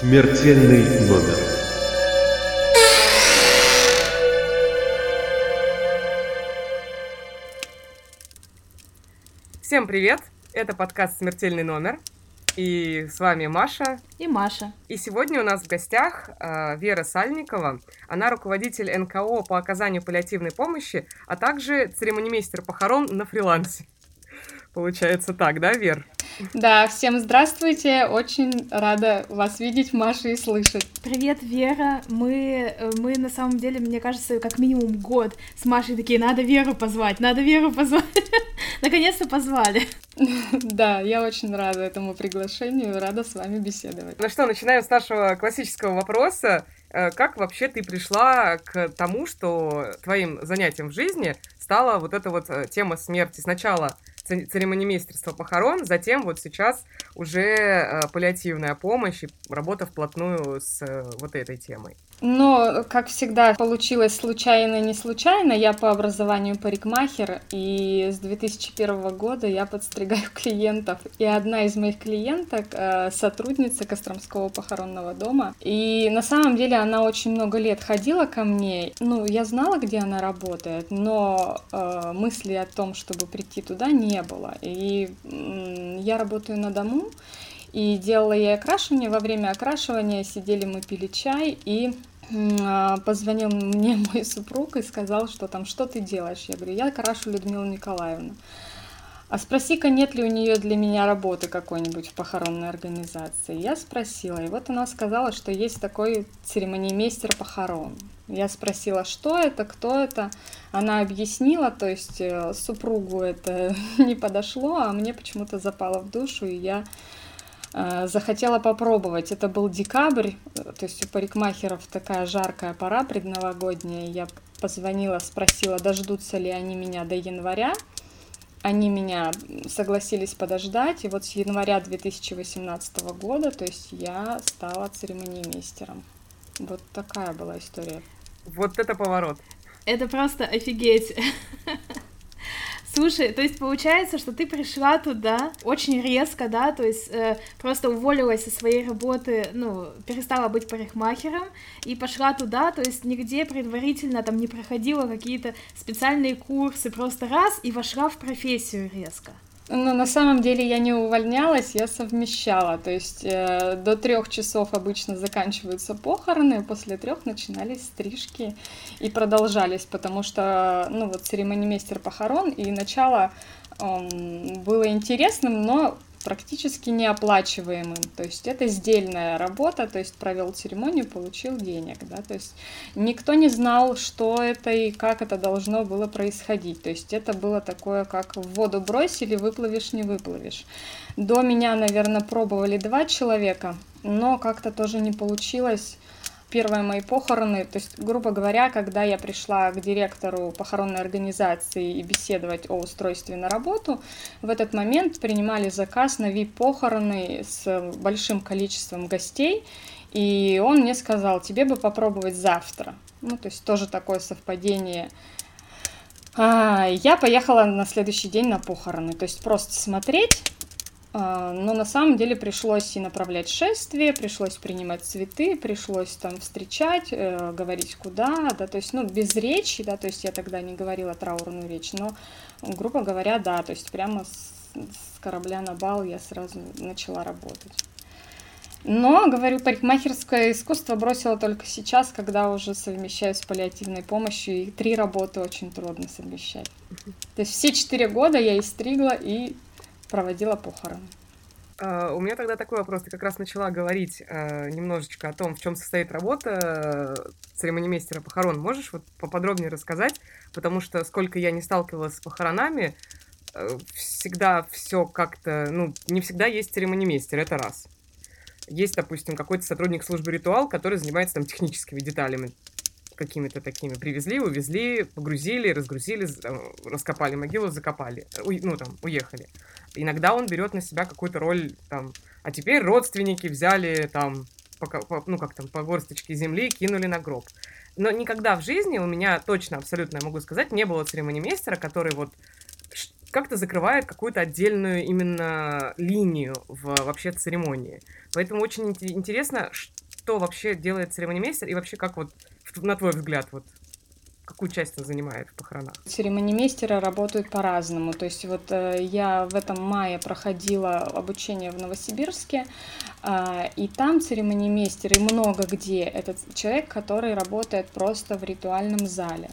Смертельный номер. Всем привет! Это подкаст «Смертельный номер». И с вами Маша. И Маша. И сегодня у нас в гостях э, Вера Сальникова. Она руководитель НКО по оказанию паллиативной помощи, а также церемонимейстер похорон на фрилансе. Получается так, да, Вер? Да, всем здравствуйте. Очень рада вас видеть, Маша, и слышать. Привет, Вера. Мы, э, мы на самом деле, мне кажется, как минимум год с Машей такие, надо Веру позвать, надо Веру позвать. Наконец-то позвали. Да, я очень рада этому приглашению, рада с вами беседовать. Ну что, начинаем с нашего классического вопроса. Э, как вообще ты пришла к тому, что твоим занятием в жизни стала вот эта вот э, тема смерти? Сначала церемонимейстерство похорон, затем вот сейчас уже э, паллиативная помощь и работа вплотную с э, вот этой темой. Но, как всегда, получилось случайно, не случайно. Я по образованию парикмахер, и с 2001 года я подстригаю клиентов. И одна из моих клиенток э, сотрудница Костромского похоронного дома. И на самом деле она очень много лет ходила ко мне. Ну, я знала, где она работает, но э, мысли о том, чтобы прийти туда, не было. И э, я работаю на дому, и делала я окрашивание. Во время окрашивания сидели мы пили чай, и позвонил мне мой супруг и сказал, что там, что ты делаешь? Я говорю, я крашу Людмилу Николаевну. А спроси-ка, нет ли у нее для меня работы какой-нибудь в похоронной организации. Я спросила, и вот она сказала, что есть такой церемониймейстер похорон. Я спросила, что это, кто это. Она объяснила, то есть э, супругу это не подошло, а мне почему-то запало в душу, и я захотела попробовать. Это был декабрь, то есть у парикмахеров такая жаркая пора предновогодняя. Я позвонила, спросила, дождутся ли они меня до января. Они меня согласились подождать, и вот с января 2018 года, то есть я стала церемониймейстером. Вот такая была история. Вот это поворот. Это просто офигеть. Слушай, то есть получается, что ты пришла туда очень резко, да, то есть э, просто уволилась со своей работы, ну, перестала быть парикмахером и пошла туда, то есть нигде предварительно там не проходила какие-то специальные курсы, просто раз и вошла в профессию резко. Ну, на самом деле я не увольнялась, я совмещала. То есть э, до трех часов обычно заканчиваются похороны, после трех начинались стрижки и продолжались, потому что, ну, вот церемонимейстер похорон, и начало э, было интересным, но практически неоплачиваемым. То есть это сдельная работа, то есть провел церемонию, получил денег. Да? То есть никто не знал, что это и как это должно было происходить. То есть это было такое, как в воду бросили, выплывешь, не выплывешь. До меня, наверное, пробовали два человека, но как-то тоже не получилось первые мои похороны, то есть, грубо говоря, когда я пришла к директору похоронной организации и беседовать о устройстве на работу, в этот момент принимали заказ на VIP-похороны с большим количеством гостей, и он мне сказал, тебе бы попробовать завтра. Ну, то есть тоже такое совпадение. А, я поехала на следующий день на похороны, то есть просто смотреть, но на самом деле пришлось и направлять шествие, пришлось принимать цветы, пришлось там встречать, э, говорить куда, да, то есть, ну, без речи, да, то есть я тогда не говорила траурную речь, но, грубо говоря, да, то есть прямо с, с корабля на бал я сразу начала работать. Но, говорю, парикмахерское искусство бросила только сейчас, когда уже совмещаю с паллиативной помощью, и три работы очень трудно совмещать. То есть все четыре года я и стригла, и проводила похороны. Uh, у меня тогда такой вопрос. Ты как раз начала говорить uh, немножечко о том, в чем состоит работа uh, церемонимейстера похорон. Можешь вот поподробнее рассказать? Потому что сколько я не сталкивалась с похоронами, э, всегда все как-то, ну, не всегда есть церемонимейстер, это раз. Есть, допустим, какой-то сотрудник службы ритуал, который занимается там техническими деталями какими-то такими. Привезли, увезли, погрузили, разгрузили, раскопали могилу, закопали, ну там, уехали. Иногда он берет на себя какую-то роль, там, а теперь родственники взяли там, по, ну как там, по горсточке земли кинули на гроб. Но никогда в жизни у меня точно, абсолютно я могу сказать, не было церемонимейстера, который вот как-то закрывает какую-то отдельную именно линию в вообще церемонии. Поэтому очень интересно, что вообще делает церемонимейстер и вообще как вот, на твой взгляд, вот какую часть он занимает в похоронах? Церемонимейстеры работают по-разному. То есть вот э, я в этом мае проходила обучение в Новосибирске, и там церемонимейстеры много где. этот человек, который работает просто в ритуальном зале,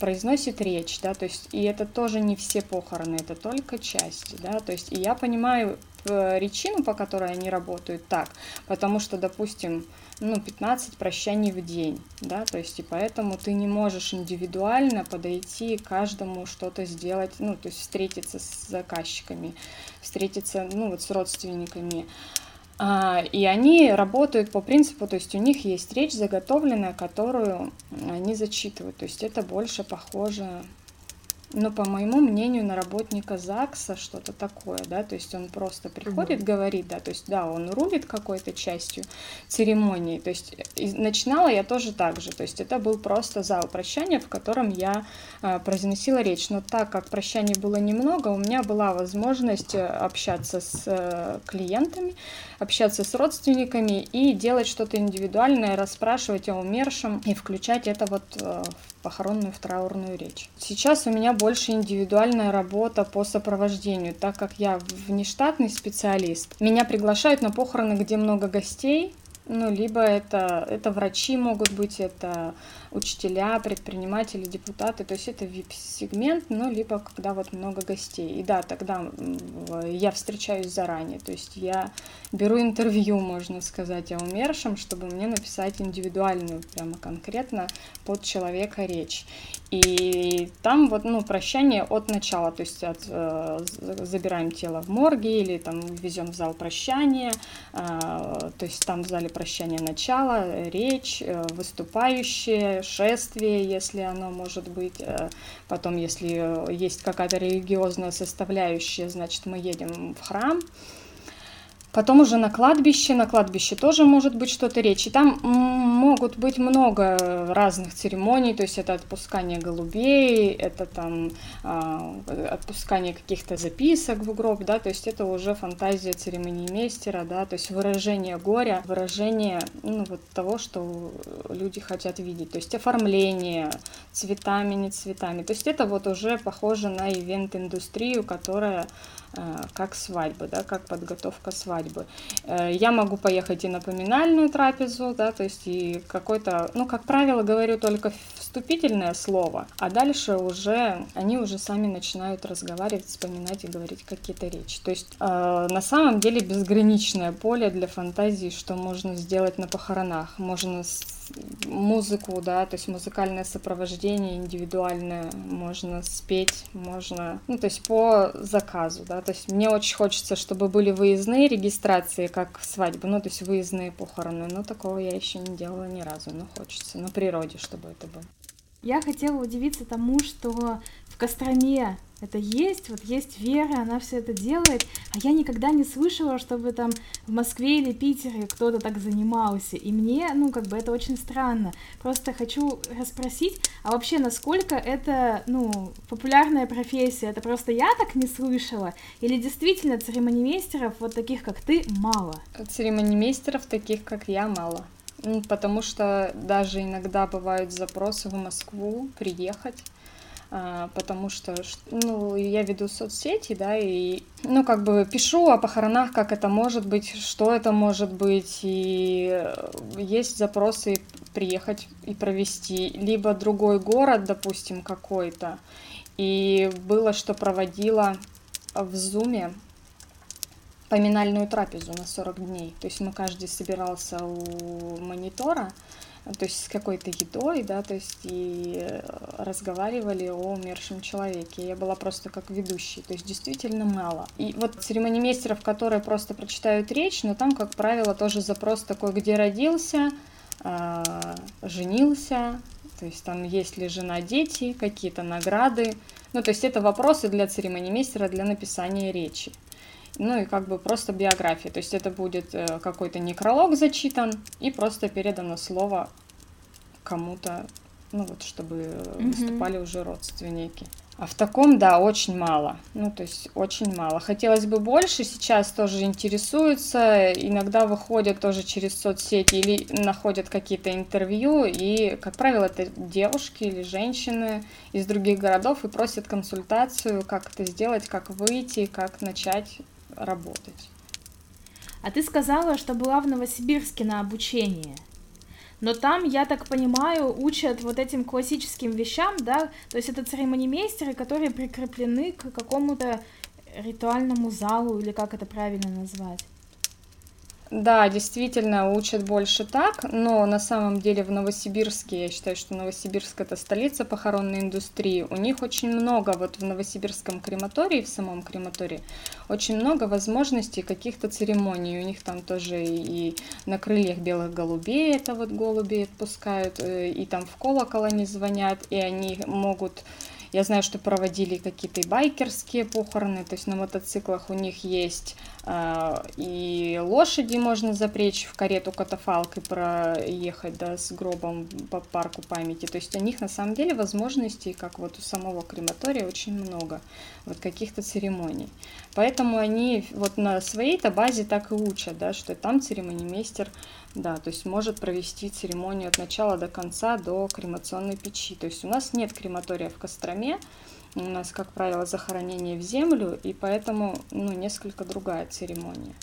произносит речь, да, то есть и это тоже не все похороны, это только части, да, то есть и я понимаю причину, по которой они работают так, потому что, допустим, ну, 15 прощаний в день, да, то есть и поэтому ты не можешь индивидуально подойти каждому что-то сделать, ну, то есть встретиться с заказчиками, встретиться, ну, вот с родственниками, а, и они работают по принципу, то есть у них есть речь заготовленная, которую они зачитывают, то есть это больше похоже но по моему мнению, на работника ЗАГСа что-то такое, да, то есть он просто приходит, угу. говорит, да, то есть да, он рулит какой-то частью церемонии, то есть и начинала я тоже так же, то есть это был просто зал прощания, в котором я э, произносила речь, но так как прощаний было немного, у меня была возможность э, общаться с э, клиентами, общаться с родственниками и делать что-то индивидуальное, расспрашивать о умершем и включать это вот э, в похоронную, в траурную речь. Сейчас у меня больше индивидуальная работа по сопровождению, так как я внештатный специалист. Меня приглашают на похороны, где много гостей, ну, либо это, это врачи могут быть, это учителя, предприниматели, депутаты, то есть это VIP-сегмент, ну, либо когда вот много гостей. И да, тогда я встречаюсь заранее, то есть я беру интервью, можно сказать, о умершем, чтобы мне написать индивидуальную, прямо конкретно под человека речь. И там вот, ну, прощание от начала, то есть от, э, забираем тело в морге или там везем в зал прощания, э, то есть там в зале прощания начало, речь, э, выступающие, шествие, если оно может быть, э, потом, если есть какая-то религиозная составляющая, значит, мы едем в храм, Потом уже на кладбище, на кладбище тоже может быть что-то речь. И там могут быть много разных церемоний, то есть это отпускание голубей, это там э, отпускание каких-то записок в гроб, да, то есть это уже фантазия церемониймейстера, да, то есть выражение горя, выражение ну, вот того, что люди хотят видеть, то есть оформление цветами, не цветами, то есть это вот уже похоже на ивент-индустрию, которая Э, как свадьбы, да, как подготовка свадьбы. Э, я могу поехать и на поминальную трапезу, да, то есть и какой-то, ну, как правило, говорю только вступительное слово, а дальше уже они уже сами начинают разговаривать, вспоминать и говорить какие-то речи. То есть э, на самом деле безграничное поле для фантазии, что можно сделать на похоронах. Можно музыку, да, то есть музыкальное сопровождение индивидуальное можно спеть, можно, ну, то есть по заказу, да, то есть мне очень хочется, чтобы были выездные регистрации, как свадьбы, ну, то есть выездные похороны, но такого я еще не делала ни разу, но хочется, на природе, чтобы это было. Я хотела удивиться тому, что в Костроме это есть, вот есть Вера, она все это делает, а я никогда не слышала, чтобы там в Москве или Питере кто-то так занимался, и мне, ну, как бы это очень странно. Просто хочу расспросить, а вообще насколько это, ну, популярная профессия, это просто я так не слышала, или действительно церемонимейстеров вот таких, как ты, мало? Церемонимейстеров таких, как я, мало. Потому что даже иногда бывают запросы в Москву приехать, а, потому что, ну, я веду соцсети, да, и, ну, как бы пишу о похоронах, как это может быть, что это может быть, и э, есть запросы приехать и провести, либо другой город, допустим, какой-то, и было, что проводила в Зуме поминальную трапезу на 40 дней. То есть мы каждый собирался у монитора, то есть с какой-то едой, да, то есть и э, разговаривали о умершем человеке. Я была просто как ведущий, то есть действительно мало. И вот церемонимейстеров, которые просто прочитают речь, но там, как правило, тоже запрос такой, где родился, э, женился, то есть там есть ли жена, дети, какие-то награды. Ну, то есть это вопросы для церемонимейстера для написания речи ну и как бы просто биография. То есть это будет э, какой-то некролог зачитан и просто передано слово кому-то, ну вот чтобы mm-hmm. выступали уже родственники. А в таком, да, очень мало. Ну, то есть очень мало. Хотелось бы больше, сейчас тоже интересуются, иногда выходят тоже через соцсети или находят какие-то интервью, и, как правило, это девушки или женщины из других городов и просят консультацию, как это сделать, как выйти, как начать работать. А ты сказала, что была в Новосибирске на обучении. Но там, я так понимаю, учат вот этим классическим вещам, да, то есть это церемонимейстеры, которые прикреплены к какому-то ритуальному залу, или как это правильно назвать. Да, действительно, учат больше так, но на самом деле в Новосибирске, я считаю, что Новосибирск это столица похоронной индустрии, у них очень много, вот в Новосибирском крематории, в самом крематории, очень много возможностей каких-то церемоний, у них там тоже и на крыльях белых голубей, это вот голуби отпускают, э, и там в колокол они звонят, и они могут я знаю, что проводили какие-то байкерские похороны, то есть на мотоциклах у них есть и лошади можно запречь в карету катафалк и проехать да, с гробом по парку памяти. То есть у них на самом деле возможностей, как вот у самого крематория, очень много вот каких-то церемоний. Поэтому они вот на своей-то базе так и учат, да, что там церемонимейстер да, то есть может провести церемонию от начала до конца до кремационной печи. То есть у нас нет крематория в Костроме, у нас, как правило, захоронение в землю, и поэтому, ну, несколько другая церемония.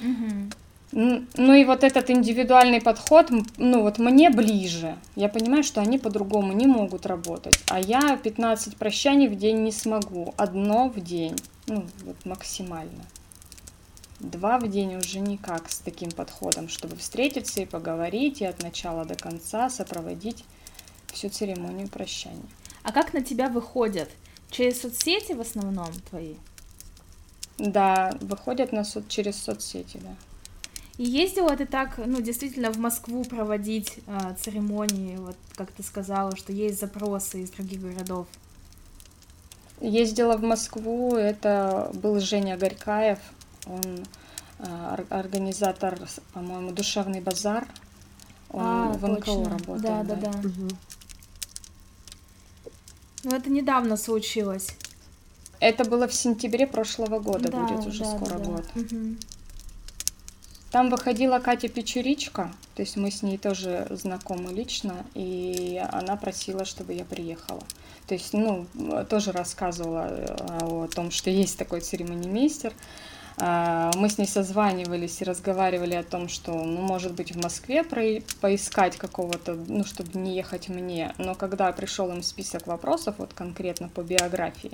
Угу. Ну и вот этот индивидуальный подход, ну вот мне ближе. Я понимаю, что они по-другому не могут работать. А я 15 прощаний в день не смогу. Одно в день. Ну, вот максимально. Два в день уже никак с таким подходом, чтобы встретиться и поговорить, и от начала до конца сопроводить всю церемонию прощания. А как на тебя выходят? Через соцсети в основном твои? Да, выходят на со... через соцсети, да. И ездила ты так, ну, действительно, в Москву проводить э, церемонии, вот как ты сказала, что есть запросы из других городов? Ездила в Москву, это был Женя Горькаев, он э, организатор, по-моему, душевный базар. Он а, в НКО точно. работает. Да, да, да. да. Угу. Ну, это недавно случилось. Это было в сентябре прошлого года, да, будет уже да, скоро да, год. Угу. Там выходила Катя Печуричка, то есть мы с ней тоже знакомы лично, и она просила, чтобы я приехала. То есть, ну, тоже рассказывала э, о том, что есть такой церемонимейстер. мейстер мы с ней созванивались и разговаривали о том, что, ну, может быть, в Москве про- поискать какого-то, ну, чтобы не ехать мне. Но когда пришел им список вопросов, вот конкретно по биографии,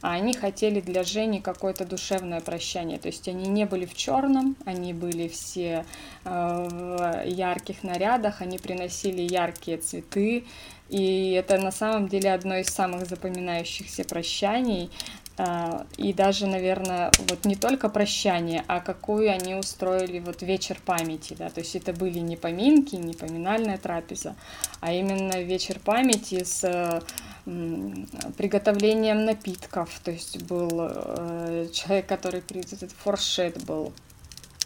они хотели для Жени какое-то душевное прощание. То есть они не были в черном, они были все э, в ярких нарядах, они приносили яркие цветы, и это на самом деле одно из самых запоминающихся прощаний. А, и даже, наверное, вот не только прощание, а какую они устроили вот вечер памяти, да, то есть это были не поминки, не поминальная трапеза, а именно вечер памяти с приготовлением напитков, то есть был э, человек, который этот форшет был,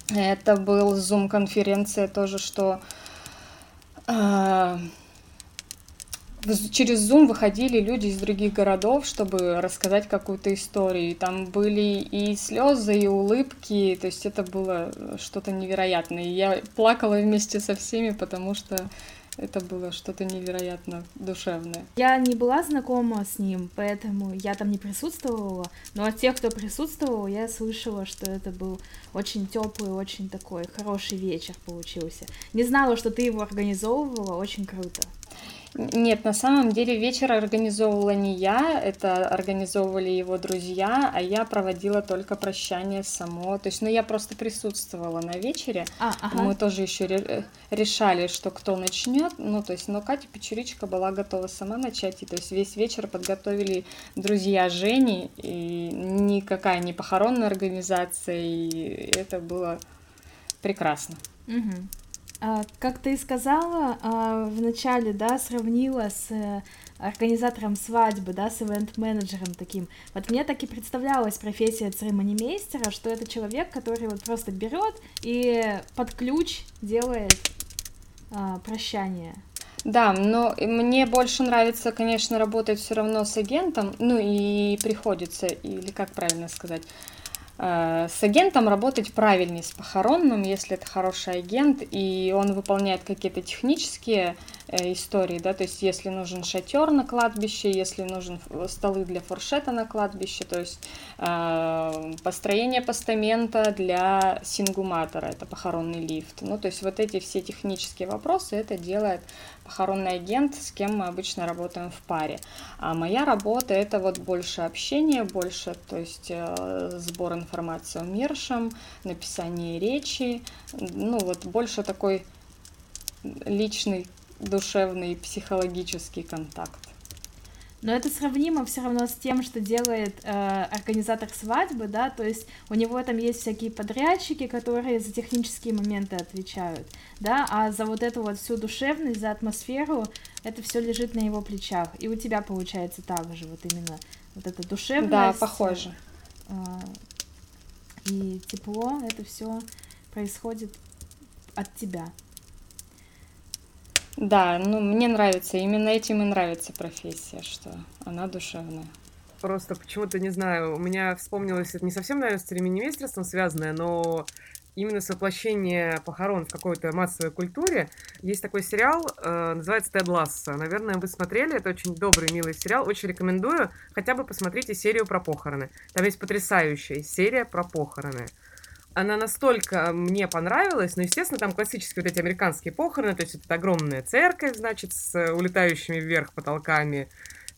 это был зум-конференция тоже, что э, через Zoom выходили люди из других городов, чтобы рассказать какую-то историю. Там были и слезы, и улыбки, то есть это было что-то невероятное. Я плакала вместе со всеми, потому что это было что-то невероятно душевное. Я не была знакома с ним, поэтому я там не присутствовала, но от тех, кто присутствовал, я слышала, что это был очень теплый, очень такой хороший вечер получился. Не знала, что ты его организовывала, очень круто. Нет, на самом деле вечер организовывала не я, это организовывали его друзья, а я проводила только прощание само. То есть, ну, я просто присутствовала на вечере. А, ага. Мы тоже еще ре- решали, что кто начнет. Ну, то есть, но Катя Печеричка была готова сама начать. И то есть весь вечер подготовили друзья Жени, и никакая не похоронная организация, и это было прекрасно. Угу. А, как ты сказала а, в начале, да, сравнила с э, организатором свадьбы, да, с ивент-менеджером таким. Вот мне так и представлялась профессия церемонимейстера, что это человек, который вот просто берет и под ключ делает а, прощание. Да, но мне больше нравится, конечно, работать все равно с агентом, ну и приходится, или как правильно сказать, с агентом работать правильнее, с похоронным, если это хороший агент, и он выполняет какие-то технические э, истории, да, то есть если нужен шатер на кладбище, если нужен столы для фуршета на кладбище, то есть э, построение постамента для сингуматора, это похоронный лифт, ну, то есть вот эти все технические вопросы, это делает похоронный агент, с кем мы обычно работаем в паре. А моя работа это вот больше общение, больше, то есть э, сбор информации о умершем, написание речи, ну вот больше такой личный, душевный, психологический контакт. Но это сравнимо все равно с тем, что делает э, организатор свадьбы, да, то есть у него там есть всякие подрядчики, которые за технические моменты отвечают, да, а за вот эту вот всю душевность, за атмосферу, это все лежит на его плечах. И у тебя получается так же, вот именно вот эта душевность. Да, похоже. Э, и тепло, это все происходит от тебя. Да, ну мне нравится, именно этим и нравится профессия, что она душевная. Просто почему-то, не знаю, у меня вспомнилось, это не совсем, наверное, с церемонимейстерством связанное, но именно с воплощением похорон в какой-то массовой культуре. Есть такой сериал, э, называется «Тед Ласса». Наверное, вы смотрели, это очень добрый, милый сериал. Очень рекомендую. Хотя бы посмотрите серию про похороны. Там есть потрясающая серия про похороны она настолько мне понравилась, но, естественно, там классические вот эти американские похороны, то есть это огромная церковь, значит, с улетающими вверх потолками,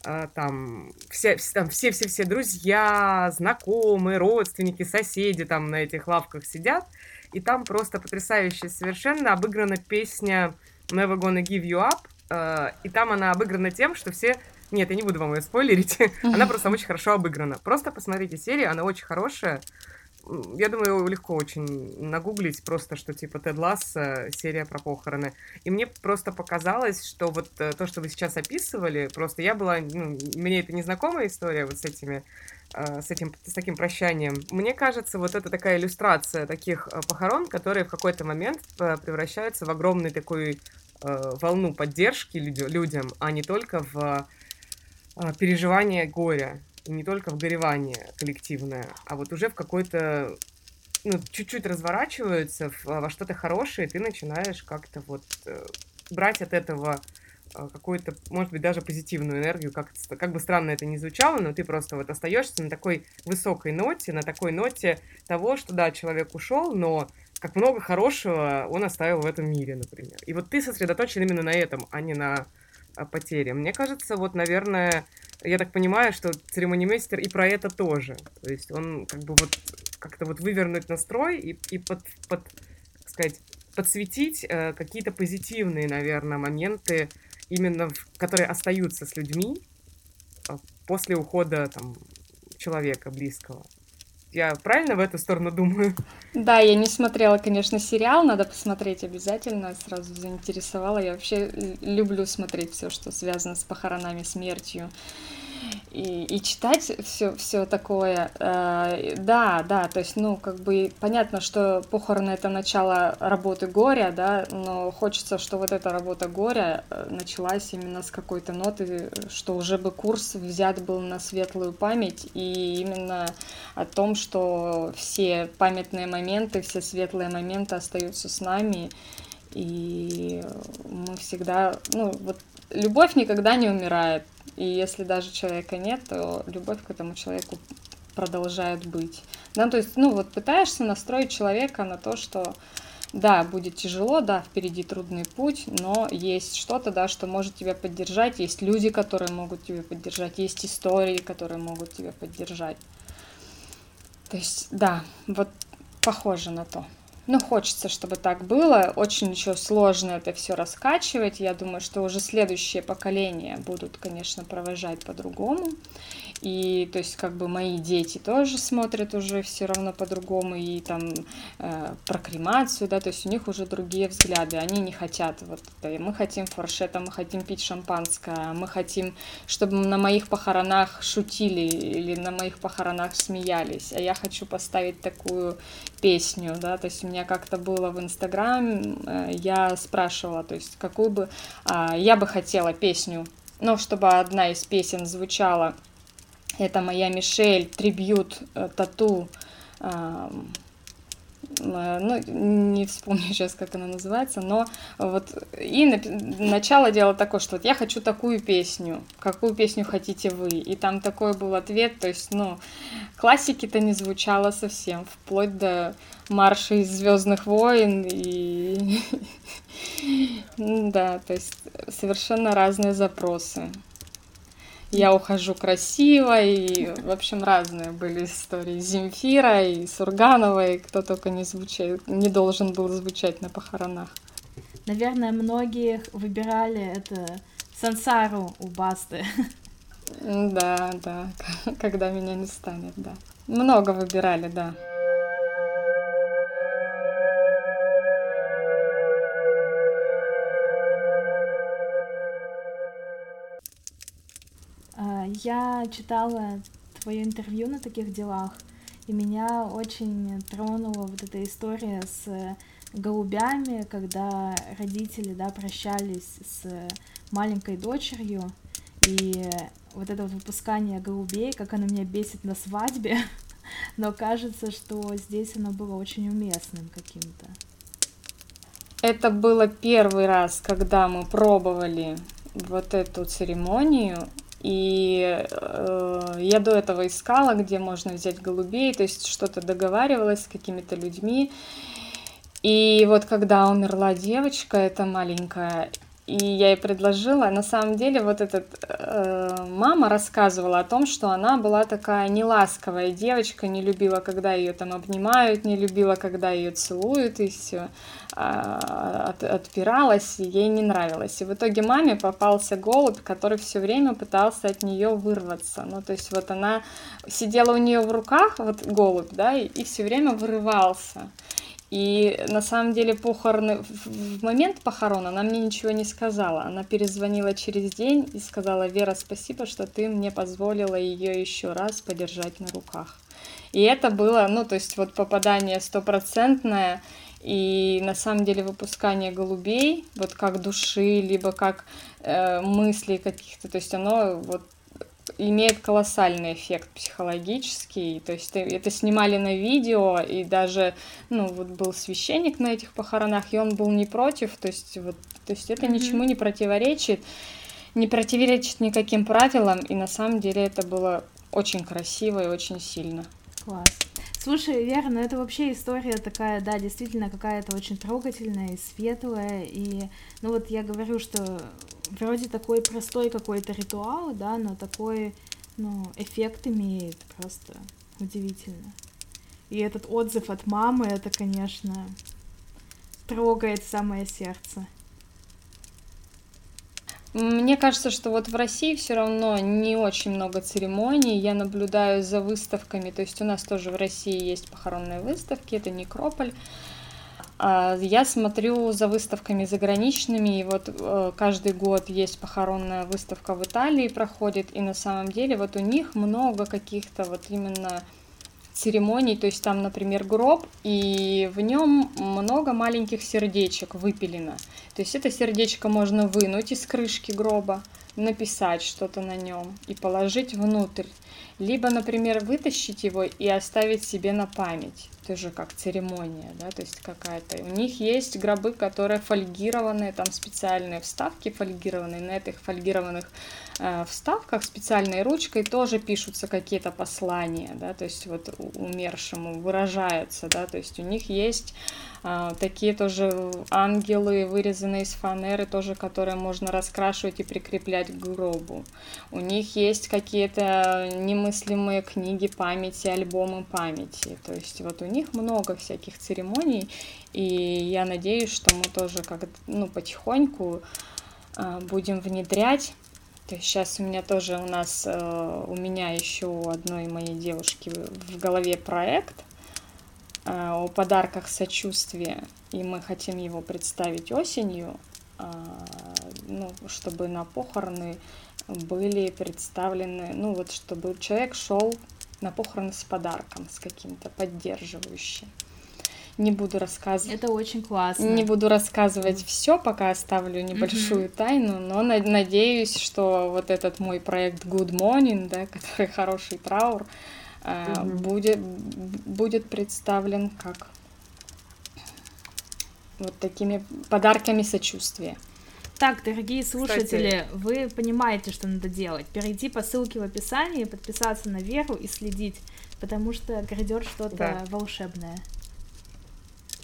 а, там все, там все-все-все друзья, знакомые, родственники, соседи там на этих лавках сидят, и там просто потрясающая совершенно обыграна песня Never Gonna Give You Up, а, и там она обыграна тем, что все нет, я не буду вам ее спойлерить. Она просто очень хорошо обыграна. Просто посмотрите серию, она очень хорошая я думаю, легко очень нагуглить просто, что типа Тед Ласса, серия про похороны. И мне просто показалось, что вот э, то, что вы сейчас описывали, просто я была, ну, мне это незнакомая история вот с этими, э, с этим, с таким прощанием. Мне кажется, вот это такая иллюстрация таких э, похорон, которые в какой-то момент превращаются в огромный такой волну поддержки людям, а не только в переживание горя не только в горевание коллективное, а вот уже в какой-то ну, чуть-чуть разворачиваются во что-то хорошее, ты начинаешь как-то вот э, брать от этого э, какую-то, может быть, даже позитивную энергию, как, как бы странно это ни звучало, но ты просто вот остаешься на такой высокой ноте, на такой ноте того, что да, человек ушел, но как много хорошего он оставил в этом мире, например. И вот ты сосредоточен именно на этом, а не на потере. Мне кажется, вот, наверное, я так понимаю, что церемонимейстер и про это тоже. То есть он как бы вот как-то вот вывернуть настрой и, и под, под, как сказать, подсветить э, какие-то позитивные, наверное, моменты, именно в, которые остаются с людьми э, после ухода там, человека близкого. Я правильно в эту сторону думаю? Да, я не смотрела, конечно, сериал, надо посмотреть обязательно, сразу заинтересовала. Я вообще люблю смотреть все, что связано с похоронами, смертью и, и читать все, все такое. Э, да, да, то есть, ну, как бы понятно, что похороны это начало работы горя, да, но хочется, что вот эта работа горя э, началась именно с какой-то ноты, что уже бы курс взят был на светлую память, и именно о том, что все памятные моменты, все светлые моменты остаются с нами, и мы всегда, ну, вот любовь никогда не умирает. И если даже человека нет, то любовь к этому человеку продолжает быть. Да, то есть, ну, вот пытаешься настроить человека на то, что да, будет тяжело, да, впереди трудный путь, но есть что-то, да, что может тебя поддержать, есть люди, которые могут тебя поддержать, есть истории, которые могут тебя поддержать. То есть, да, вот похоже на то. Ну, хочется, чтобы так было. Очень еще сложно это все раскачивать. Я думаю, что уже следующее поколение будут, конечно, провожать по-другому. И, то есть, как бы мои дети тоже смотрят уже все равно по-другому. И там э, про кремацию, да, то есть у них уже другие взгляды. Они не хотят вот это. Мы хотим форшета, мы хотим пить шампанское, мы хотим, чтобы на моих похоронах шутили или на моих похоронах смеялись. А я хочу поставить такую песню, да, то есть у меня как-то было в Инстаграм, э, я спрашивала, то есть какую бы, а, я бы хотела песню, но чтобы одна из песен звучала, это моя Мишель, трибют, э, тату, Э, ну, не вспомню сейчас, как она называется, но вот и начало дела такое, что вот я хочу такую песню, какую песню хотите вы, и там такой был ответ, то есть, ну, классики-то не звучало совсем, вплоть до марша из Звездных войн и да, то есть совершенно разные запросы я ухожу красиво, и, в общем, разные были истории Земфира и Сурганова, и кто только не, звучит, не должен был звучать на похоронах. Наверное, многие выбирали это сансару у Басты. Да, да, когда меня не станет, да. Много выбирали, да. Я читала твое интервью на таких делах, и меня очень тронула вот эта история с голубями, когда родители, да, прощались с маленькой дочерью, и вот это вот выпускание голубей, как оно меня бесит на свадьбе, но кажется, что здесь оно было очень уместным каким-то. Это было первый раз, когда мы пробовали вот эту церемонию, и э, я до этого искала, где можно взять голубей, то есть что-то договаривалась с какими-то людьми. И вот когда умерла девочка, эта маленькая, и я ей предложила, на самом деле вот этот э, мама рассказывала о том, что она была такая неласковая девочка, не любила, когда ее там обнимают, не любила, когда ее целуют и все, э, от, отпиралась, и ей не нравилось. И в итоге маме попался голубь, который все время пытался от нее вырваться. Ну то есть вот она сидела у нее в руках, вот голубь, да, и, и все время вырывался. И на самом деле похороны, в момент похорон она мне ничего не сказала. Она перезвонила через день и сказала, Вера, спасибо, что ты мне позволила ее еще раз подержать на руках. И это было, ну, то есть вот попадание стопроцентное, и на самом деле выпускание голубей, вот как души, либо как э, мыслей каких-то, то есть оно вот имеет колоссальный эффект психологический. То есть это снимали на видео, и даже, ну, вот был священник на этих похоронах, и он был не против, то есть вот, то есть это mm-hmm. ничему не противоречит, не противоречит никаким правилам, и на самом деле это было очень красиво и очень сильно. Класс. Слушай, Вера, ну это вообще история такая, да, действительно какая-то очень трогательная и светлая, и, ну вот я говорю, что вроде такой простой какой-то ритуал, да, но такой, ну, эффект имеет просто удивительно. И этот отзыв от мамы, это, конечно, трогает самое сердце. Мне кажется, что вот в России все равно не очень много церемоний. Я наблюдаю за выставками. То есть у нас тоже в России есть похоронные выставки, это Некрополь. А, я смотрю за выставками заграничными, и вот э, каждый год есть похоронная выставка в Италии проходит, и на самом деле вот у них много каких-то вот именно церемоний, то есть там, например, гроб, и в нем много маленьких сердечек выпилено. То есть это сердечко можно вынуть из крышки гроба, написать что-то на нем и положить внутрь. Либо, например, вытащить его и оставить себе на память. Тоже как церемония, да, то есть какая-то. У них есть гробы, которые фольгированные, там специальные вставки фольгированные. На этих фольгированных э, вставках специальной ручкой тоже пишутся какие-то послания, да, то есть вот умершему выражаются, да, то есть у них есть а, такие тоже ангелы, вырезанные из фанеры, тоже, которые можно раскрашивать и прикреплять к гробу. У них есть какие-то немыслимые книги памяти, альбомы памяти. То есть вот у них много всяких церемоний, и я надеюсь, что мы тоже как ну, потихоньку а, будем внедрять то есть сейчас у меня тоже у нас, э, у меня еще одной моей девушки в голове проект, Э, о подарках сочувствия, и мы хотим его представить осенью, э, ну, чтобы на похороны были представлены, ну вот чтобы человек шел на похороны с подарком, с каким-то поддерживающим. Не буду рассказывать. Это очень классно. Не буду рассказывать все, пока оставлю небольшую mm-hmm. тайну, но на- надеюсь, что вот этот мой проект Good Morning, да, который хороший траур, mm-hmm. будет, будет представлен как вот такими подарками сочувствия. Так, дорогие слушатели, Кстати... вы понимаете, что надо делать. Перейти по ссылке в описании, подписаться на Веру и следить, потому что грядет что-то да. волшебное.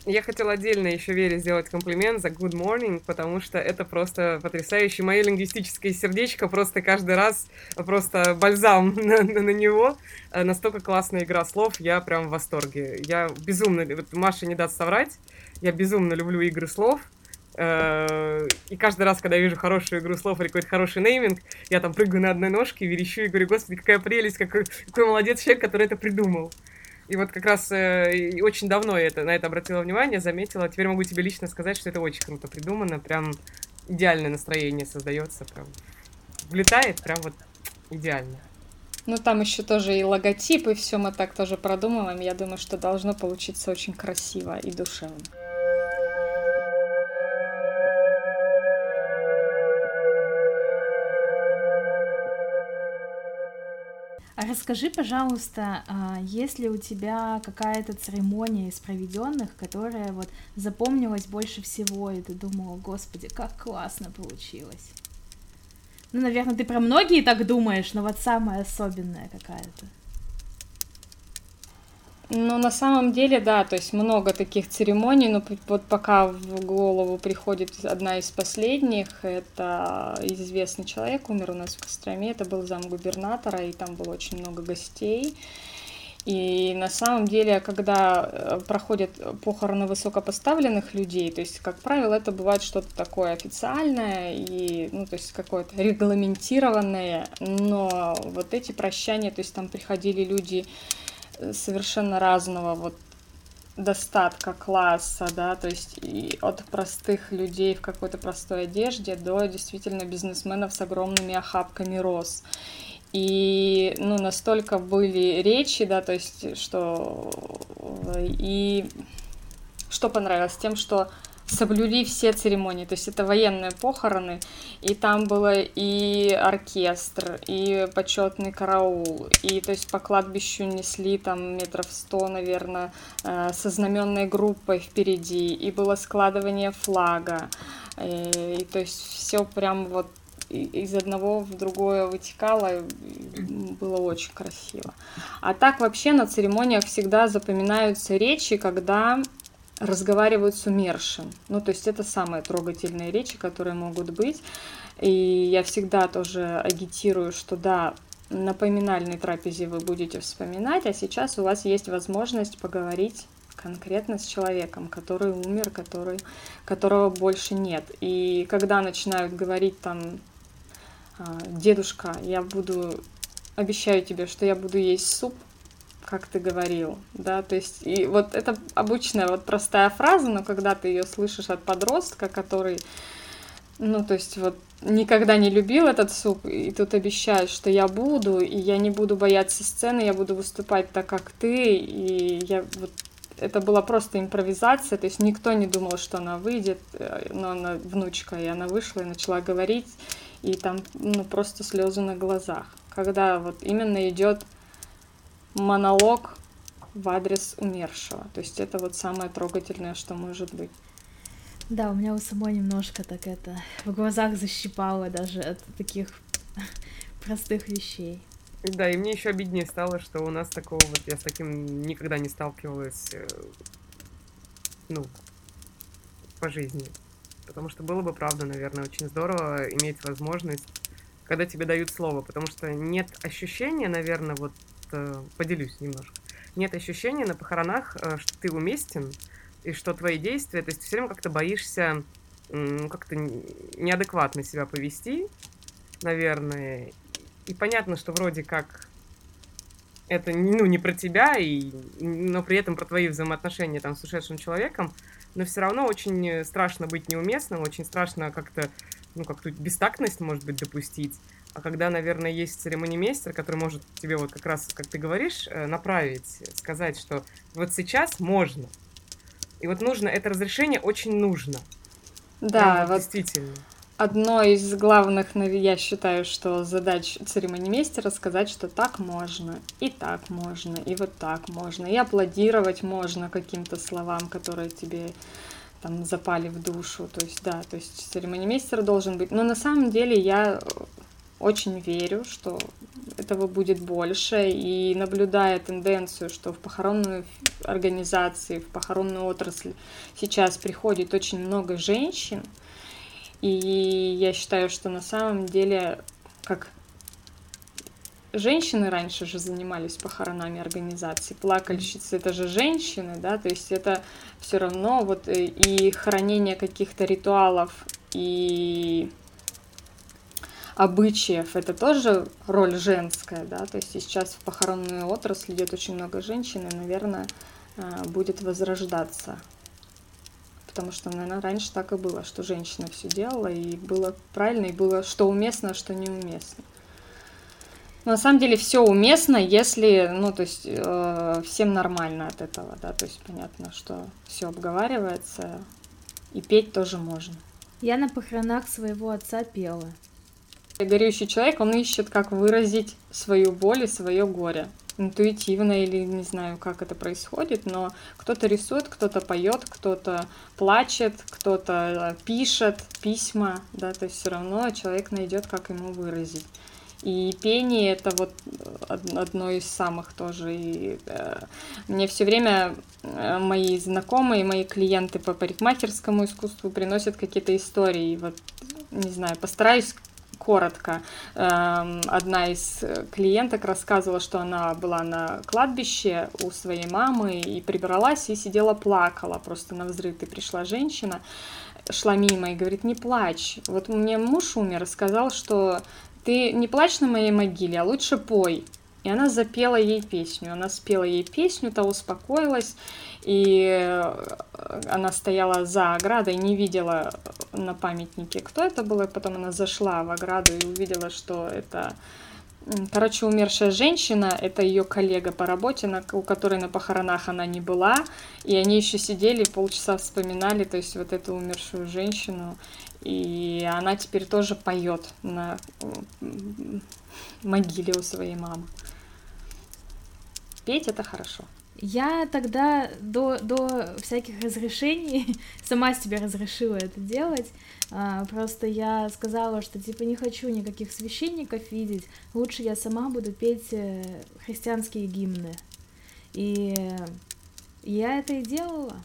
Я хотела отдельно еще Вере сделать комплимент за Good Morning, потому что это просто потрясающе. Мое лингвистическое сердечко просто каждый раз просто бальзам на, на, на него. Э, настолько классная игра слов, я прям в восторге. Я безумно... Вот Маша не даст соврать, я безумно люблю игры слов. Э, и каждый раз, когда я вижу хорошую игру слов или какой-то хороший нейминг, я там прыгаю на одной ножке, верещу и говорю, господи, какая прелесть, какой, какой молодец человек, который это придумал. И вот как раз э, очень давно я это, на это обратила внимание, заметила. Теперь могу тебе лично сказать, что это очень круто придумано. Прям идеальное настроение создается. Прям влетает прям вот идеально. Ну, там еще тоже и логотип, и все мы так тоже продумываем. Я думаю, что должно получиться очень красиво и душевно. Расскажи, пожалуйста, а, есть ли у тебя какая-то церемония из проведенных, которая вот запомнилась больше всего, и ты думала, господи, как классно получилось? Ну, наверное, ты про многие так думаешь, но вот самая особенная какая-то. Ну, на самом деле, да, то есть много таких церемоний, но вот пока в голову приходит одна из последних, это известный человек, умер у нас в Костроме, это был зам губернатора, и там было очень много гостей. И на самом деле, когда э, проходят похороны высокопоставленных людей, то есть, как правило, это бывает что-то такое официальное и, ну, то есть, какое-то регламентированное, но вот эти прощания, то есть, там приходили люди совершенно разного вот достатка класса, да, то есть и от простых людей в какой-то простой одежде до действительно бизнесменов с огромными охапками роз. И, ну, настолько были речи, да, то есть, что и что понравилось тем, что соблюли все церемонии, то есть это военные похороны, и там было и оркестр, и почетный караул, и то есть по кладбищу несли там метров сто, наверное, э, со знаменной группой впереди, и было складывание флага, и, э, и то есть все прям вот из одного в другое вытекало, было очень красиво. А так вообще на церемониях всегда запоминаются речи, когда разговаривают с умершим. Ну, то есть это самые трогательные речи, которые могут быть. И я всегда тоже агитирую, что да, на поминальной трапезе вы будете вспоминать, а сейчас у вас есть возможность поговорить конкретно с человеком, который умер, который, которого больше нет. И когда начинают говорить там, «А, дедушка, я буду, обещаю тебе, что я буду есть суп, как ты говорил, да, то есть, и вот это обычная вот простая фраза, но когда ты ее слышишь от подростка, который, ну, то есть вот никогда не любил этот суп, и тут обещаешь, что я буду, и я не буду бояться сцены, я буду выступать так, как ты, и я вот это была просто импровизация, то есть никто не думал, что она выйдет, э, но она внучка, и она вышла и начала говорить, и там ну, просто слезы на глазах. Когда вот именно идет монолог в адрес умершего. То есть это вот самое трогательное, что может быть. Да, у меня у самой немножко так это в глазах защипало даже от таких простых вещей. Да, и мне еще обиднее стало, что у нас такого вот, я с таким никогда не сталкивалась, э, ну, по жизни. Потому что было бы, правда, наверное, очень здорово иметь возможность, когда тебе дают слово, потому что нет ощущения, наверное, вот э, поделюсь немножко. Нет ощущения на похоронах, э, что ты уместен, и что твои действия, то есть ты все время как-то боишься как-то неадекватно себя повести, наверное. И понятно, что вроде как это ну, не про тебя, и, но при этом про твои взаимоотношения там, с ушедшим человеком, но все равно очень страшно быть неуместным, очень страшно как-то, ну, как-то бестактность, может быть, допустить. А когда, наверное, есть церемонимейстер, который может тебе вот как раз, как ты говоришь, э, направить, сказать, что вот сейчас можно, И вот нужно, это разрешение очень нужно. Да, вот действительно. Одно из главных, я считаю, что задач церемонимейстера сказать, что так можно, и так можно, и вот так можно, и аплодировать можно каким-то словам, которые тебе там запали в душу. То есть, да, то есть церемонимейстер должен быть. Но на самом деле я очень верю, что этого будет больше, и наблюдая тенденцию, что в похоронную организации, в похоронную отрасль сейчас приходит очень много женщин, и я считаю, что на самом деле, как женщины раньше же занимались похоронами организаций, плакальщицы это же женщины, да, то есть это все равно вот э, и хранение каких-то ритуалов и обычаев, это тоже роль женская, да, то есть сейчас в похоронную отрасль идет очень много женщин, и, наверное, э, будет возрождаться. Потому что, наверное, раньше так и было, что женщина все делала, и было правильно, и было что уместно, а что неуместно. Но на самом деле все уместно, если, ну, то есть э, всем нормально от этого, да, то есть понятно, что все обговаривается, и петь тоже можно. Я на похоронах своего отца пела. Горюющий человек, он ищет, как выразить свою боль и свое горе. Интуитивно или не знаю, как это происходит, но кто-то рисует, кто-то поет, кто-то плачет, кто-то э, пишет письма, да, то есть все равно человек найдет, как ему выразить. И пение это вот э, одно из самых тоже. И, э, мне все время э, мои знакомые, мои клиенты по парикмахерскому искусству приносят какие-то истории. Вот, не знаю, постараюсь коротко. Эм, одна из клиенток рассказывала, что она была на кладбище у своей мамы и прибралась и сидела плакала просто на взрыв. И пришла женщина, шла мимо и говорит, не плачь. Вот мне муж умер, сказал, что ты не плачь на моей могиле, а лучше пой. И она запела ей песню. Она спела ей песню, та успокоилась, и э, она стояла за оградой, не видела на памятнике, кто это был, и потом она зашла в ограду и увидела, что это Короче, умершая женщина, это ее коллега по работе, на, у которой на похоронах она не была, и они еще сидели полчаса вспоминали, то есть вот эту умершую женщину, и она теперь тоже поет на могиле у своей мамы. Петь это хорошо. Я тогда до, до всяких разрешений сама себе разрешила это делать. А, просто я сказала, что типа не хочу никаких священников видеть, лучше я сама буду петь э, христианские гимны. И я это и делала.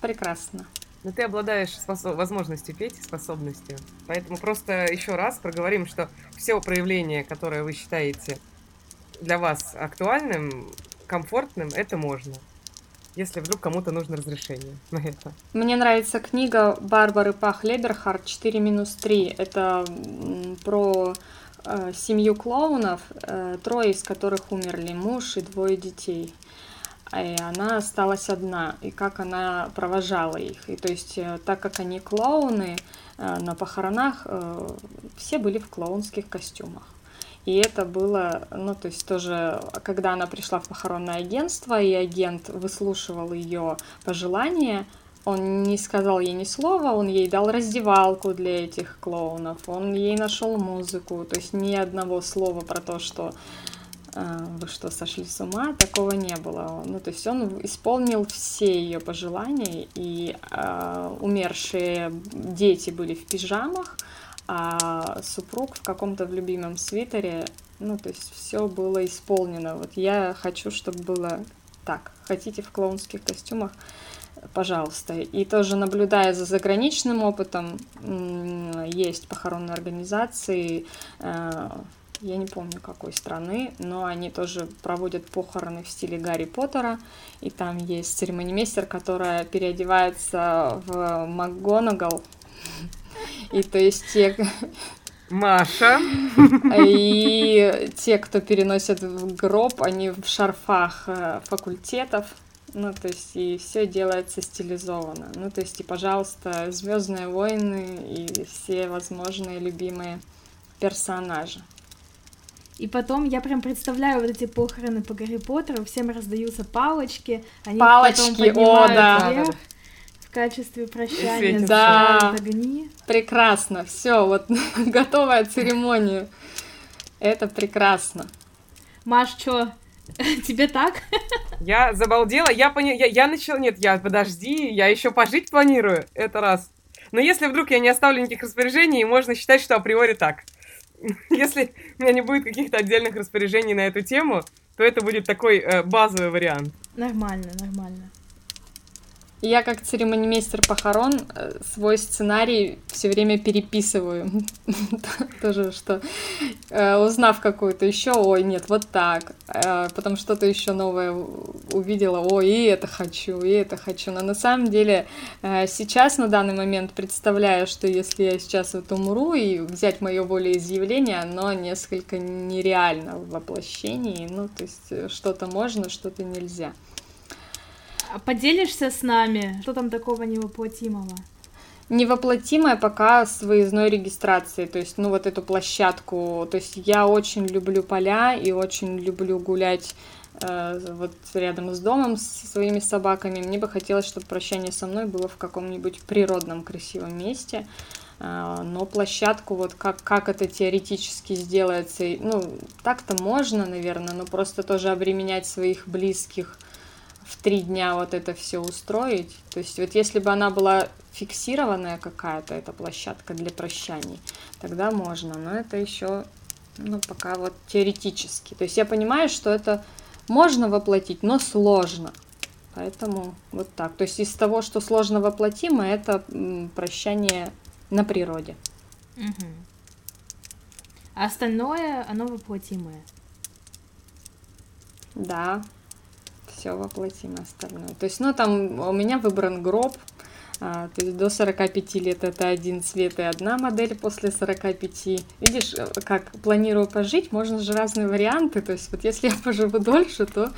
Прекрасно. Но ты обладаешь способ... возможностью петь, способностью. Поэтому просто еще раз проговорим, что все проявления, которые вы считаете для вас актуальным, комфортным, это можно. Если вдруг кому-то нужно разрешение на это. Мне нравится книга Барбары Пах Леберхард 4 минус 3. Это про э, семью клоунов, э, трое из которых умерли, муж и двое детей и она осталась одна, и как она провожала их. И то есть, э, так как они клоуны, э, на похоронах э, все были в клоунских костюмах. И это было, ну, то есть тоже, когда она пришла в похоронное агентство, и агент выслушивал ее пожелания, он не сказал ей ни слова, он ей дал раздевалку для этих клоунов, он ей нашел музыку, то есть ни одного слова про то, что а, вы что, сошли с ума? Такого не было. Ну, то есть он исполнил все ее пожелания, и э, умершие дети были в пижамах, а супруг в каком-то в любимом свитере. Ну, то есть все было исполнено. Вот я хочу, чтобы было так. Хотите в клоунских костюмах? пожалуйста. И тоже наблюдая за заграничным опытом, есть похоронные организации, э, я не помню какой страны, но они тоже проводят похороны в стиле Гарри Поттера, и там есть церемонимейстер, которая переодевается в МакГонагал, и то есть те... Маша. И те, кто переносят в гроб, они в шарфах э, факультетов, ну, то есть, и все делается стилизованно. Ну, то есть, и, пожалуйста, Звездные войны и все возможные любимые персонажи. И потом я прям представляю вот эти похороны по Гарри Поттеру, всем раздаются палочки, они палочки, потом о, да. вверх. В качестве прощания да. огни. Прекрасно, все, вот готовая церемония. Это прекрасно. Маш, что, тебе так? Я забалдела, я поняла, я, я начала, нет, я, подожди, я еще пожить планирую, это раз. Но если вдруг я не оставлю никаких распоряжений, можно считать, что априори так. Если у меня не будет каких-то отдельных распоряжений на эту тему, то это будет такой э, базовый вариант. Нормально, нормально. Я как церемонимейстер похорон э, свой сценарий все время переписываю. Тоже что, э, узнав какую-то еще, ой, нет, вот так. Э, потом что-то еще новое увидела, ой, и это хочу, и это хочу. Но на самом деле сейчас на данный момент представляю, что если я сейчас вот умру и взять мое волеизъявление, оно несколько нереально в воплощении. Ну, то есть что-то можно, что-то нельзя. Поделишься с нами, что там такого невоплотимого? Невоплотимое пока с выездной регистрацией, то есть, ну, вот эту площадку. То есть я очень люблю поля и очень люблю гулять э, вот рядом с домом со своими собаками. Мне бы хотелось, чтобы прощание со мной было в каком-нибудь природном красивом месте. Э, но площадку, вот как, как это теоретически сделается, ну, так-то можно, наверное, но просто тоже обременять своих близких – в три дня вот это все устроить. То есть вот если бы она была фиксированная какая-то, эта площадка для прощаний, тогда можно. Но это еще, ну, пока вот теоретически. То есть я понимаю, что это можно воплотить, но сложно. Поэтому вот так. То есть из того, что сложно воплотимо, это прощание на природе. Угу. А остальное, оно воплотимое. Да, все воплотим остальное. То есть, ну, там у меня выбран гроб, а, то есть до 45 лет это один цвет и одна модель после 45. Видишь, э, как планирую пожить, можно же разные варианты. То есть вот если я поживу дольше, то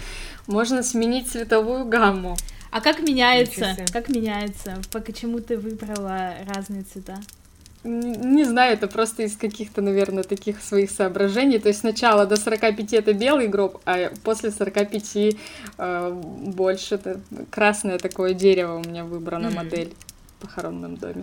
можно сменить цветовую гамму. А как меняется? Как меняется? Почему ты выбрала разные цвета? Не знаю, это просто из каких-то, наверное, таких своих соображений. То есть сначала до 45 это белый гроб, а после 45 э, больше это красное такое дерево у меня выбрана mm-hmm. модель в похоронном доме.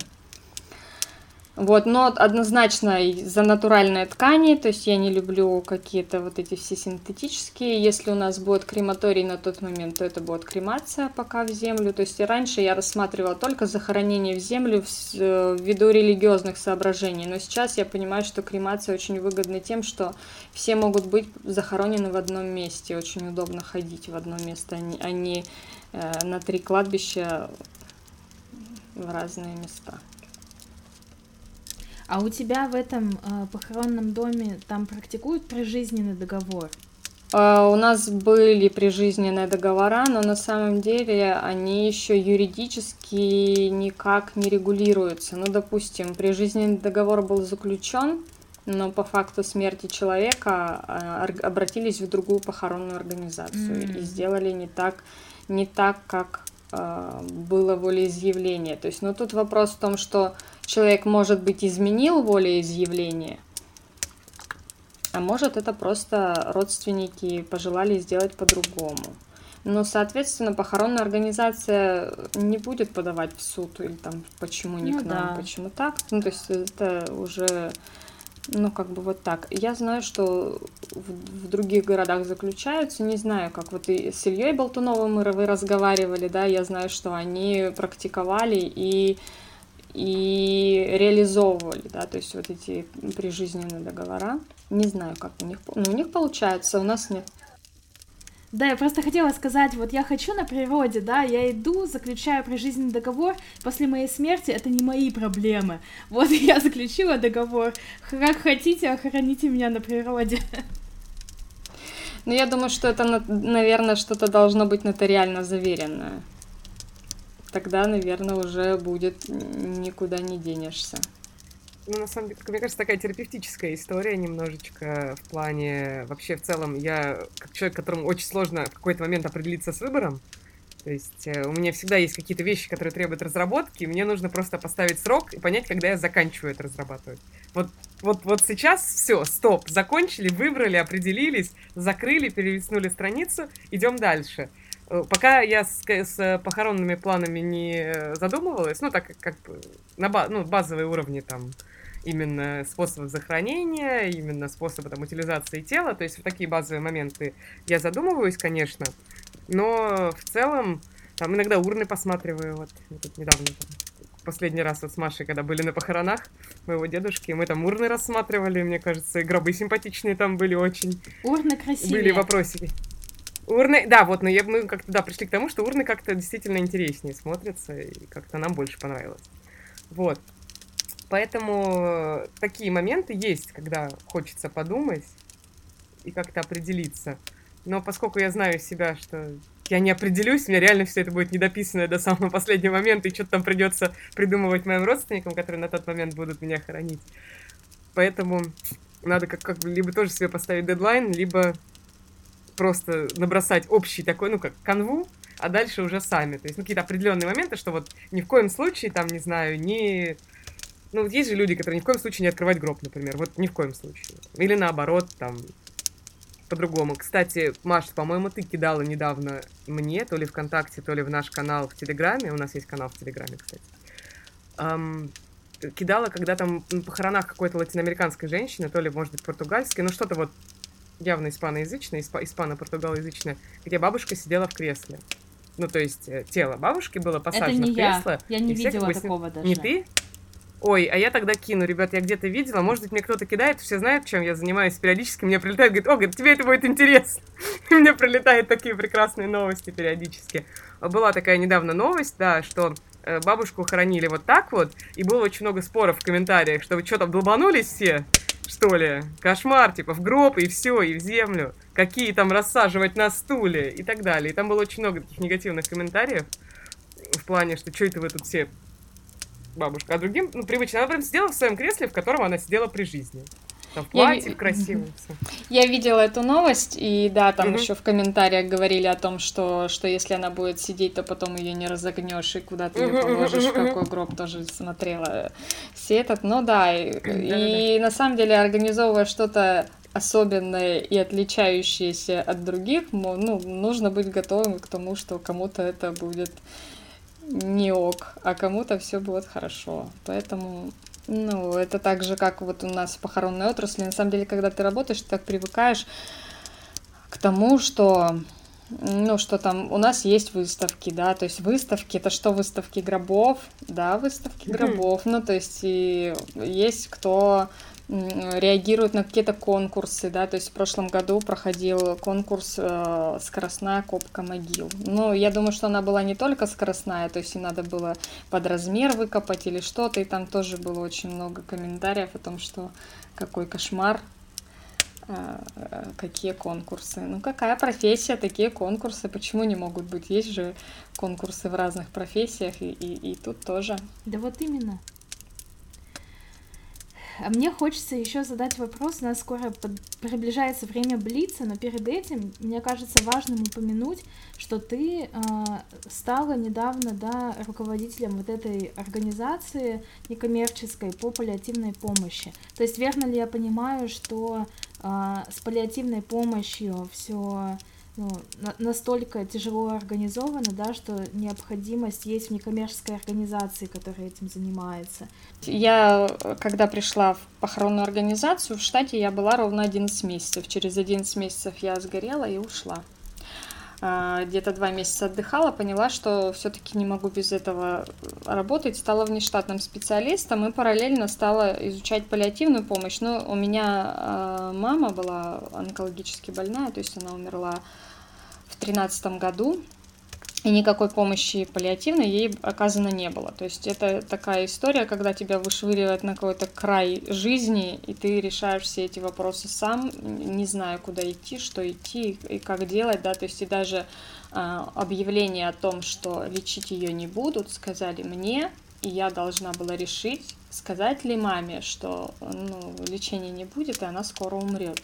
Вот, но однозначно за натуральные ткани, то есть я не люблю какие-то вот эти все синтетические. Если у нас будет крематорий на тот момент, то это будет кремация пока в землю. То есть раньше я рассматривала только захоронение в землю э, ввиду религиозных соображений. Но сейчас я понимаю, что кремация очень выгодна тем, что все могут быть захоронены в одном месте. Очень удобно ходить в одно место, а не э, на три кладбища в разные места. А у тебя в этом э, похоронном доме там практикуют прижизненный договор? Uh, у нас были прижизненные договора, но на самом деле они еще юридически никак не регулируются. Ну, допустим, прижизненный договор был заключен, но по факту смерти человека uh, обратились в другую похоронную организацию mm-hmm. и сделали не так, не так, как uh, было волеизъявление. То есть, ну, тут вопрос в том, что человек, может быть, изменил волеизъявление, а может, это просто родственники пожелали сделать по-другому. Но, соответственно, похоронная организация не будет подавать в суд или там почему не ну, к нам, да. почему так. Ну, то есть это уже, ну, как бы вот так. Я знаю, что в, в других городах заключаются, не знаю, как вот и с Ильей Болтуновым мы вы разговаривали, да, я знаю, что они практиковали и и реализовывали, да, то есть вот эти прижизненные договора. Не знаю, как у них, ну, у них получается, у нас нет. Да, я просто хотела сказать, вот я хочу на природе, да, я иду, заключаю прижизненный договор, после моей смерти это не мои проблемы. Вот я заключила договор, как хотите, охраните меня на природе. Ну, я думаю, что это, наверное, что-то должно быть нотариально заверенное тогда, наверное, уже будет никуда не денешься. Ну, на самом деле, мне кажется, такая терапевтическая история немножечко в плане... Вообще, в целом, я как человек, которому очень сложно в какой-то момент определиться с выбором, то есть э, у меня всегда есть какие-то вещи, которые требуют разработки, и мне нужно просто поставить срок и понять, когда я заканчиваю это разрабатывать. Вот, вот, вот сейчас все, стоп, закончили, выбрали, определились, закрыли, перелистнули страницу, идем дальше. Э, пока я с, с похоронными планами не задумывалась, ну, так как бы на ну, базовые уровни там именно способов захоронения, именно способа там, утилизации тела, то есть в такие базовые моменты я задумываюсь, конечно, но в целом там иногда урны посматриваю, вот, вот недавно там, последний раз вот с Машей, когда были на похоронах моего дедушки, мы там урны рассматривали, мне кажется, гробы симпатичные там были очень. Урны красивые. Были вопросики. Урны, да, вот, но я, мы как-то, да, пришли к тому, что урны как-то действительно интереснее смотрятся, и как-то нам больше понравилось. Вот. Поэтому такие моменты есть, когда хочется подумать и как-то определиться. Но поскольку я знаю себя, что я не определюсь, у меня реально все это будет недописанное до самого последнего момента, и что-то там придется придумывать моим родственникам, которые на тот момент будут меня хоронить. Поэтому надо как, как бы либо тоже себе поставить дедлайн, либо просто набросать общий такой, ну, как канву, а дальше уже сами. То есть, ну, какие-то определенные моменты, что вот ни в коем случае, там, не знаю, не... Ну, есть же люди, которые ни в коем случае не открывать гроб, например. Вот ни в коем случае. Или наоборот, там, по-другому. Кстати, Маш, по-моему, ты кидала недавно мне, то ли ВКонтакте, то ли в наш канал в Телеграме. У нас есть канал в Телеграме, кстати. Эм, кидала, когда там на похоронах какой-то латиноамериканской женщины, то ли, может быть, португальской, ну что-то вот явно испаноязычное, испа- испано-португалоязычное, где бабушка сидела в кресле. Ну, то есть э, тело бабушки было посажено в кресло. Я, я не видела бы, такого даже. Не ты? Ой, а я тогда кину, ребят, я где-то видела, может быть, мне кто-то кидает, все знают, чем я занимаюсь периодически, мне прилетает, говорит, о, говорит, тебе это будет интересно. И мне прилетают такие прекрасные новости периодически. Была такая недавно новость, да, что э, бабушку хоронили вот так вот, и было очень много споров в комментариях, что вы что там, долбанулись все, что ли? Кошмар, типа, в гроб и все, и в землю. Какие там рассаживать на стуле и так далее. И там было очень много таких негативных комментариев в плане, что что это вы тут все бабушка, а другим, ну, привычно. Она прям сидела в своем кресле, в котором она сидела при жизни. Там платье я... красивом. Я видела эту новость, и да, там mm-hmm. еще в комментариях говорили о том, что, что если она будет сидеть, то потом ее не разогнешь, и куда ты ее положишь, в какой гроб тоже смотрела все этот. Ну да, и, и на самом деле организовывая что-то особенное и отличающееся от других, ну, нужно быть готовым к тому, что кому-то это будет не ок, а кому-то все будет хорошо. Поэтому, ну, это так же, как вот у нас в похоронной отрасли. На самом деле, когда ты работаешь, ты так привыкаешь к тому, что ну, что там, у нас есть выставки, да, то есть выставки, это что, выставки гробов, да, выставки гробов, ну, то есть и есть кто реагируют на какие-то конкурсы, да, то есть в прошлом году проходил конкурс э, «Скоростная копка могил». Ну, я думаю, что она была не только скоростная, то есть и надо было под размер выкопать или что-то, и там тоже было очень много комментариев о том, что какой кошмар, э, какие конкурсы. Ну, какая профессия, такие конкурсы, почему не могут быть? Есть же конкурсы в разных профессиях, и, и, и тут тоже. Да вот именно. А мне хочется еще задать вопрос. У нас скоро под... приближается время Блица, но перед этим мне кажется важным упомянуть, что ты э, стала недавно да, руководителем вот этой организации некоммерческой по паллиативной помощи. То есть верно ли я понимаю, что э, с паллиативной помощью все ну, на, настолько тяжело организовано, да, что необходимость есть в некоммерческой организации, которая этим занимается. Я, когда пришла в похоронную организацию в штате, я была ровно 11 месяцев. Через 11 месяцев я сгорела и ушла. А, где-то два месяца отдыхала, поняла, что все-таки не могу без этого работать, стала внештатным специалистом и параллельно стала изучать паллиативную помощь. Но у меня а, мама была онкологически больная, то есть она умерла 2013 году, и никакой помощи паллиативной ей оказано не было. То есть это такая история, когда тебя вышвыривают на какой-то край жизни, и ты решаешь все эти вопросы сам, не зная, куда идти, что идти и как делать, да, то есть и даже э, объявление о том, что лечить ее не будут, сказали мне, и я должна была решить, сказать ли маме, что ну, лечения не будет, и она скоро умрет.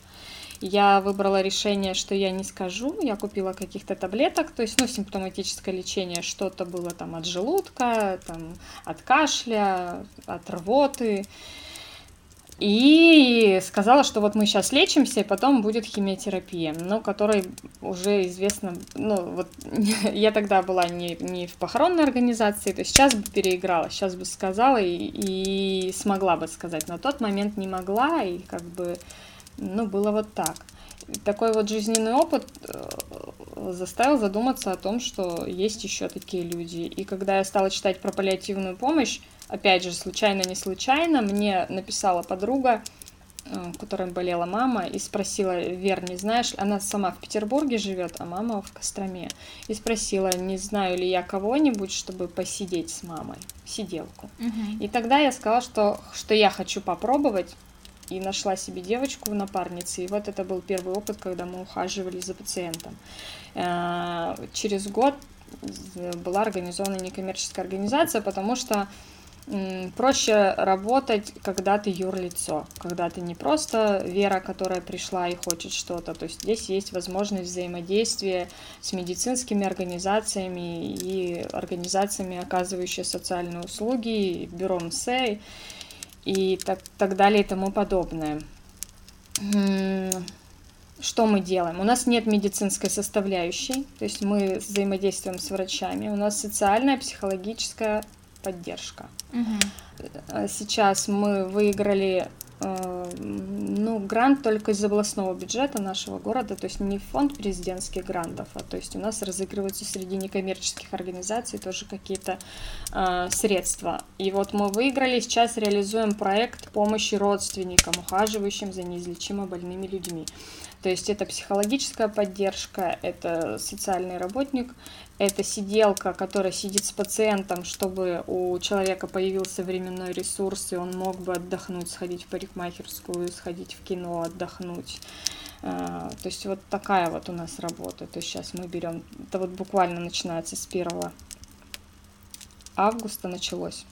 Я выбрала решение, что я не скажу. Я купила каких-то таблеток, то есть, ну, симптоматическое лечение. Что-то было там от желудка, там, от кашля, от рвоты. И сказала, что вот мы сейчас лечимся, и потом будет химиотерапия, ну, которой уже известно, ну, вот я тогда была не, не в похоронной организации, то сейчас бы переиграла, сейчас бы сказала и, и смогла бы сказать. На тот момент не могла, и как бы, ну, было вот так. такой вот жизненный опыт э, заставил задуматься о том, что есть еще такие люди. И когда я стала читать про паллиативную помощь, опять же, случайно, не случайно, мне написала подруга, э, которой болела мама, и спросила, Вер, не знаешь, она сама в Петербурге живет, а мама в Костроме, и спросила, не знаю ли я кого-нибудь, чтобы посидеть с мамой, сиделку. Угу. И тогда я сказала, что, что я хочу попробовать, и нашла себе девочку в напарнице, и вот это был первый опыт, когда мы ухаживали за пациентом. Э, через год была организована некоммерческая организация, потому что проще работать, когда ты юрлицо, когда ты не просто Вера, которая пришла и хочет что-то. То есть здесь есть возможность взаимодействия с медицинскими организациями и организациями, оказывающими социальные услуги, бюро МСЭ и так, так далее и тому подобное. Что мы делаем? У нас нет медицинской составляющей, то есть мы взаимодействуем с врачами. У нас социальная, психологическая поддержка. Угу. Сейчас мы выиграли ну, грант только из областного бюджета нашего города, то есть не фонд президентских грантов, а то есть у нас разыгрываются среди некоммерческих организаций тоже какие-то э, средства. И вот мы выиграли, сейчас реализуем проект помощи родственникам, ухаживающим за неизлечимо больными людьми. То есть это психологическая поддержка, это социальный работник, это сиделка, которая сидит с пациентом, чтобы у человека появился временной ресурс, и он мог бы отдохнуть, сходить в парикмахерскую, сходить в кино, отдохнуть. А, то есть вот такая вот у нас работа. То есть сейчас мы берем, это вот буквально начинается с 1 августа началось.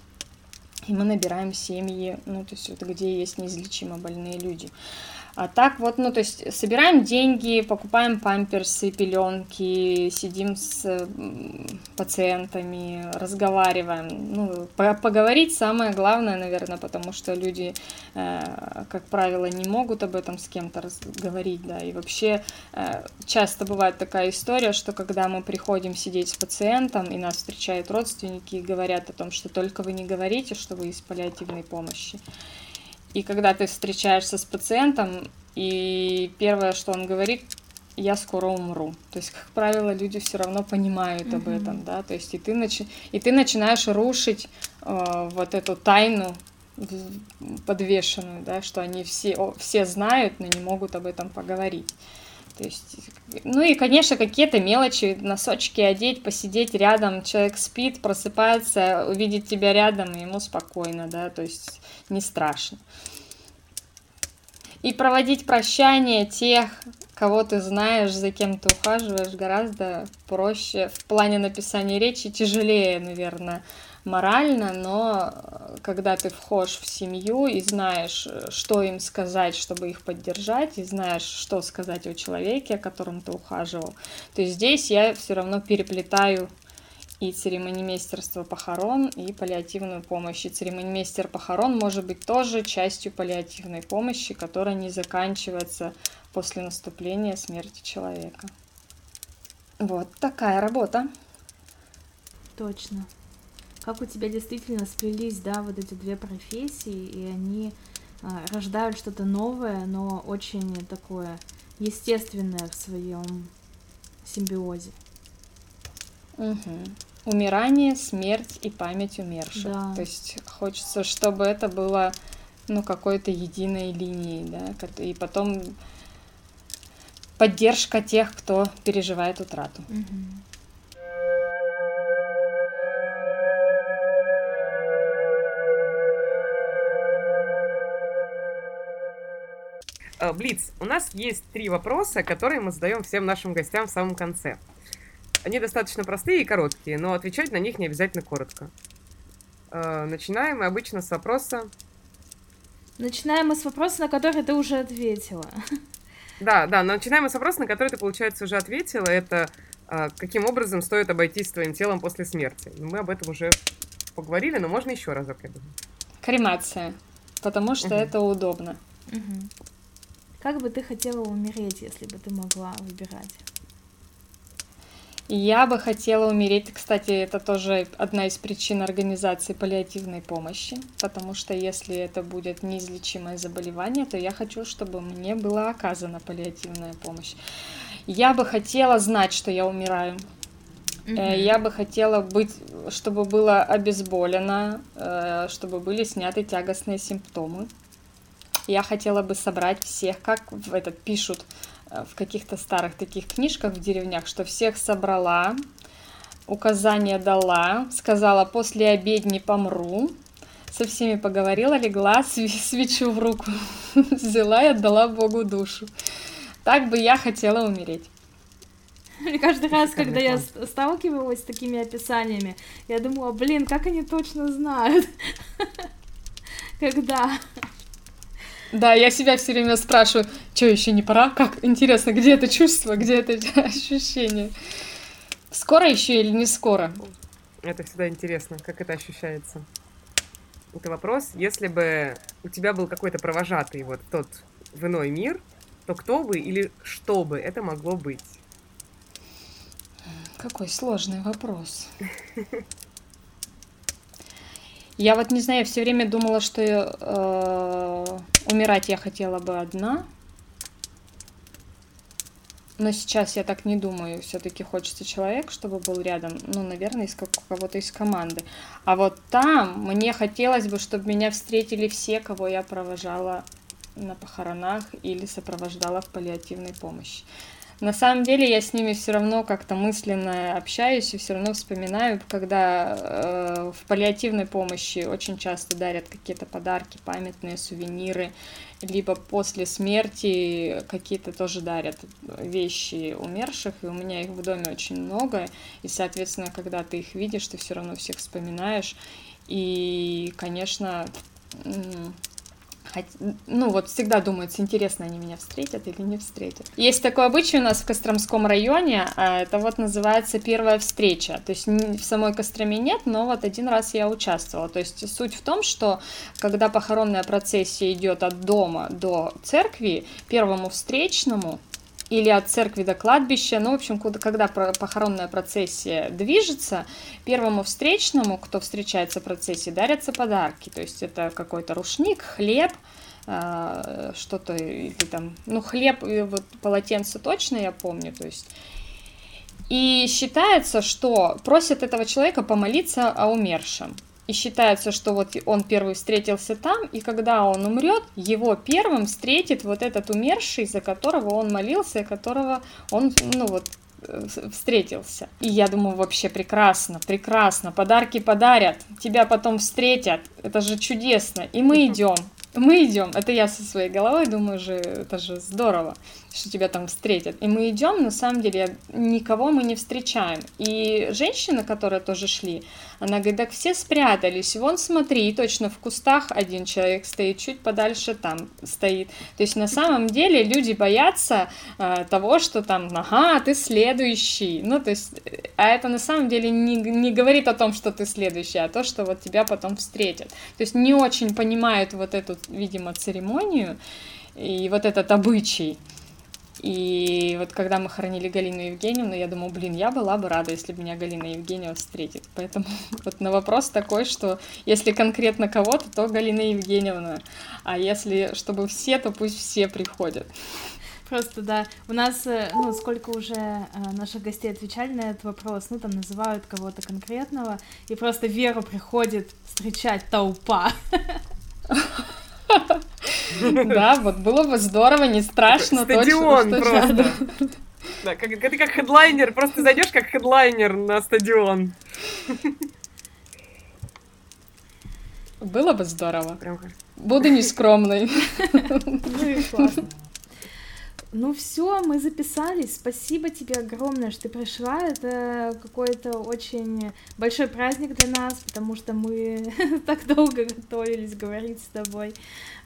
И мы набираем семьи, ну, то есть вот где есть неизлечимо больные люди. А так вот, ну, то есть собираем деньги, покупаем памперсы, пеленки, сидим с пациентами, разговариваем. Ну, поговорить самое главное, наверное, потому что люди, э, как правило, не могут об этом с кем-то говорить, да. И вообще э, часто бывает такая история, что когда мы приходим сидеть с пациентом, и нас встречают родственники и говорят о том, что только вы не говорите, что вы из паллиативной помощи. И когда ты встречаешься с пациентом, и первое, что он говорит, я скоро умру. То есть, как правило, люди все равно понимают mm-hmm. об этом, да. То есть и ты начи... и ты начинаешь рушить э, вот эту тайну подвешенную, да, что они все о, все знают, но не могут об этом поговорить. То есть, ну и, конечно, какие-то мелочи, носочки одеть, посидеть рядом, человек спит, просыпается, увидеть тебя рядом, и ему спокойно, да, то есть не страшно. И проводить прощание тех, кого ты знаешь, за кем ты ухаживаешь, гораздо проще. В плане написания речи тяжелее, наверное, морально, но когда ты вхож в семью и знаешь, что им сказать, чтобы их поддержать, и знаешь, что сказать о человеке, о котором ты ухаживал, то здесь я все равно переплетаю и церемонимейстерство похорон, и паллиативную помощь. И церемонимейстер похорон может быть тоже частью паллиативной помощи, которая не заканчивается после наступления смерти человека. Вот такая работа. Точно. Как у тебя действительно сплелись, да, вот эти две профессии, и они а, рождают что-то новое, но очень такое естественное в своем симбиозе. Угу. Умирание, смерть и память умерших. Да. То есть хочется, чтобы это было ну, какой-то единой линией, да, и потом поддержка тех, кто переживает утрату. Угу. Блиц, у нас есть три вопроса, которые мы задаем всем нашим гостям в самом конце. Они достаточно простые и короткие, но отвечать на них не обязательно коротко. Э, начинаем мы обычно с вопроса... Начинаем мы с вопроса, на который ты уже ответила. Да, да, начинаем мы с вопроса, на который ты, получается, уже ответила. Это э, каким образом стоит обойтись твоим телом после смерти. Мы об этом уже поговорили, но можно еще разок, я думаю. Кремация. потому что угу. это удобно. Угу. Как бы ты хотела умереть, если бы ты могла выбирать? Я бы хотела умереть, кстати, это тоже одна из причин организации паллиативной помощи, потому что если это будет неизлечимое заболевание, то я хочу, чтобы мне была оказана паллиативная помощь. Я бы хотела знать, что я умираю. Mm-hmm. Я бы хотела быть, чтобы было обезболено, э, чтобы были сняты тягостные симптомы. Я хотела бы собрать всех, как в этот пишут Э, в каких-то старых таких книжках в деревнях, что всех собрала, указания дала, сказала, после обедни помру, со всеми поговорила, легла, свечу в руку взяла и отдала Богу душу. Так бы я хотела умереть. Каждый раз, когда я сталкивалась с такими описаниями, я думала, блин, как они точно знают, когда да, я себя все время спрашиваю, что еще не пора? Как интересно, где это чувство, где это ощущение? Скоро еще или не скоро? Это всегда интересно, как это ощущается. Это вопрос, если бы у тебя был какой-то провожатый вот тот в иной мир, то кто бы или что бы это могло быть? Какой сложный вопрос. Я вот не знаю, все время думала, что э, умирать я хотела бы одна. Но сейчас я так не думаю. Все-таки хочется человек, чтобы был рядом. Ну, наверное, из кого-то из команды. А вот там мне хотелось бы, чтобы меня встретили все, кого я провожала на похоронах или сопровождала в паллиативной помощи. На самом деле я с ними все равно как-то мысленно общаюсь и все равно вспоминаю, когда э, в паллиативной помощи очень часто дарят какие-то подарки, памятные сувениры, либо после смерти какие-то тоже дарят вещи умерших, и у меня их в доме очень много, и, соответственно, когда ты их видишь, ты все равно всех вспоминаешь, и, конечно, ну вот всегда думается, интересно, они меня встретят или не встретят. Есть такой обычай у нас в Костромском районе, а, это вот называется первая встреча. То есть в самой Костроме нет, но вот один раз я участвовала. То есть суть в том, что когда похоронная процессия идет от дома до церкви, первому встречному или от церкви до кладбища. Ну, в общем, когда похоронная процессия движется, первому встречному, кто встречается в процессии, дарятся подарки. То есть это какой-то рушник, хлеб, а, что-то или там, ну, хлеб, вот полотенце точно я помню, то есть и считается, что просят этого человека помолиться о умершем. И считается, что вот он первый встретился там, и когда он умрет, его первым встретит вот этот умерший, за которого он молился, и которого он, ну вот, э, встретился. И я думаю, вообще прекрасно, прекрасно. Подарки подарят, тебя потом встретят. Это же чудесно. И мы идем. Мы идем, это я со своей головой думаю же, это же здорово, что тебя там встретят. И мы идем, на самом деле никого мы не встречаем. И женщины, которые тоже шли, она говорит, так все спрятались, вон смотри, точно в кустах один человек стоит, чуть подальше там стоит. То есть на самом деле люди боятся э, того, что там, ага, ты следующий. Ну, то есть, а это на самом деле не, не говорит о том, что ты следующий, а то, что вот тебя потом встретят. То есть не очень понимают вот эту видимо, церемонию и вот этот обычай. И вот когда мы хоронили Галину Евгеньевну, я думаю, блин, я была бы рада, если бы меня Галина Евгеньевна встретит. Поэтому вот на вопрос такой, что если конкретно кого-то, то Галина Евгеньевна. А если чтобы все, то пусть все приходят. Просто, да. У нас, э, ну, сколько уже э, наших гостей отвечали на этот вопрос, ну, там называют кого-то конкретного, и просто Веру приходит встречать толпа. Да, вот было бы здорово, не страшно. Стадион просто. Да, как, ты как хедлайнер, просто зайдешь как хедлайнер на стадион. Было бы здорово. Буду нескромной. Ну и классно. Ну все, мы записались. Спасибо тебе огромное, что ты пришла. Это какой-то очень большой праздник для нас, потому что мы так долго готовились говорить с тобой.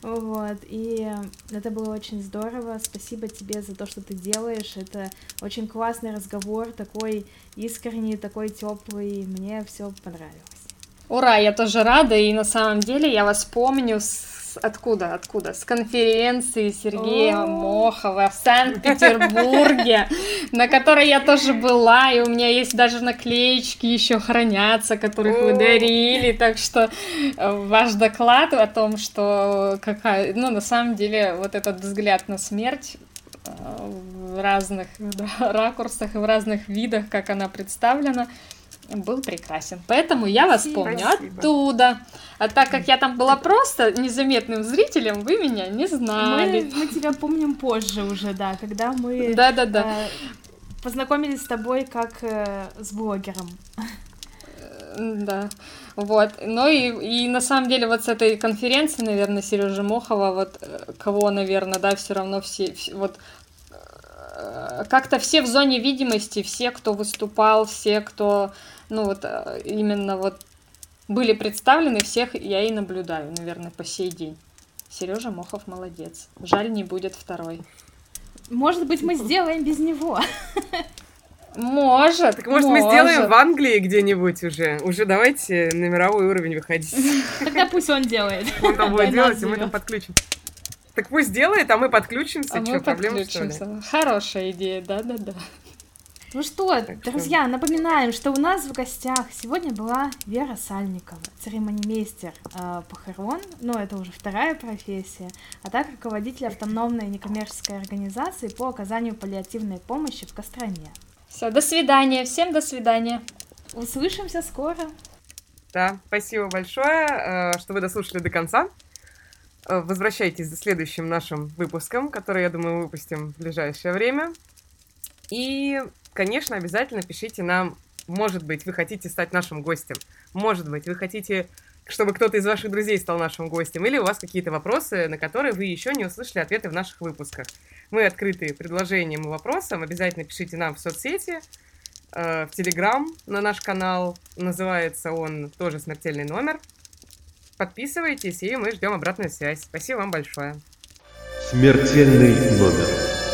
Вот. И это было очень здорово. Спасибо тебе за то, что ты делаешь. Это очень классный разговор, такой искренний, такой теплый. Мне все понравилось. Ура, я тоже рада, и на самом деле я вас помню с откуда, откуда? С конференции Сергея Мохова в Санкт-Петербурге, на которой я тоже была, и у меня есть даже наклеечки еще хранятся, которых вы дарили, так что э, ваш доклад о том, что какая, ну, на самом деле, вот этот взгляд на смерть э, в разных да, ракурсах и в разных видах, как она представлена, был прекрасен. Поэтому я вас Спасибо. помню оттуда. А так как я там была просто незаметным зрителем, вы меня не знали. Мы, мы тебя помним позже уже, да, когда мы да, да, да. Э, познакомились с тобой как э, с блогером. Да, вот. Ну и, и на самом деле вот с этой конференции, наверное, Сережа Мохова, вот э, кого, наверное, да, все равно все, все вот э, как-то все в зоне видимости, все, кто выступал, все, кто ну вот э, именно вот были представлены, всех я и наблюдаю, наверное, по сей день. Сережа Мохов молодец. Жаль, не будет второй. Может быть, мы сделаем без него. Может. Так может, может, мы сделаем в Англии где-нибудь уже. Уже давайте на мировой уровень выходить. Тогда пусть он делает. Он там будет делать, и мы там подключим. Так пусть делает, а мы подключимся. А мы подключимся. Хорошая идея, да-да-да. Ну что, так друзья, что... напоминаем, что у нас в гостях сегодня была Вера Сальникова, церемонимейстер э, похорон, ну это уже вторая профессия, а так руководитель автономной некоммерческой организации по оказанию паллиативной помощи в Костроме. Все, до свидания, всем до свидания. Услышимся скоро. Да, спасибо большое, э, что вы дослушали до конца. Э, возвращайтесь за следующим нашим выпуском, который, я думаю, выпустим в ближайшее время. И конечно, обязательно пишите нам, может быть, вы хотите стать нашим гостем, может быть, вы хотите, чтобы кто-то из ваших друзей стал нашим гостем, или у вас какие-то вопросы, на которые вы еще не услышали ответы в наших выпусках. Мы открыты предложениям и вопросам, обязательно пишите нам в соцсети, э, в Телеграм на наш канал, называется он тоже «Смертельный номер». Подписывайтесь, и мы ждем обратную связь. Спасибо вам большое. Смертельный номер.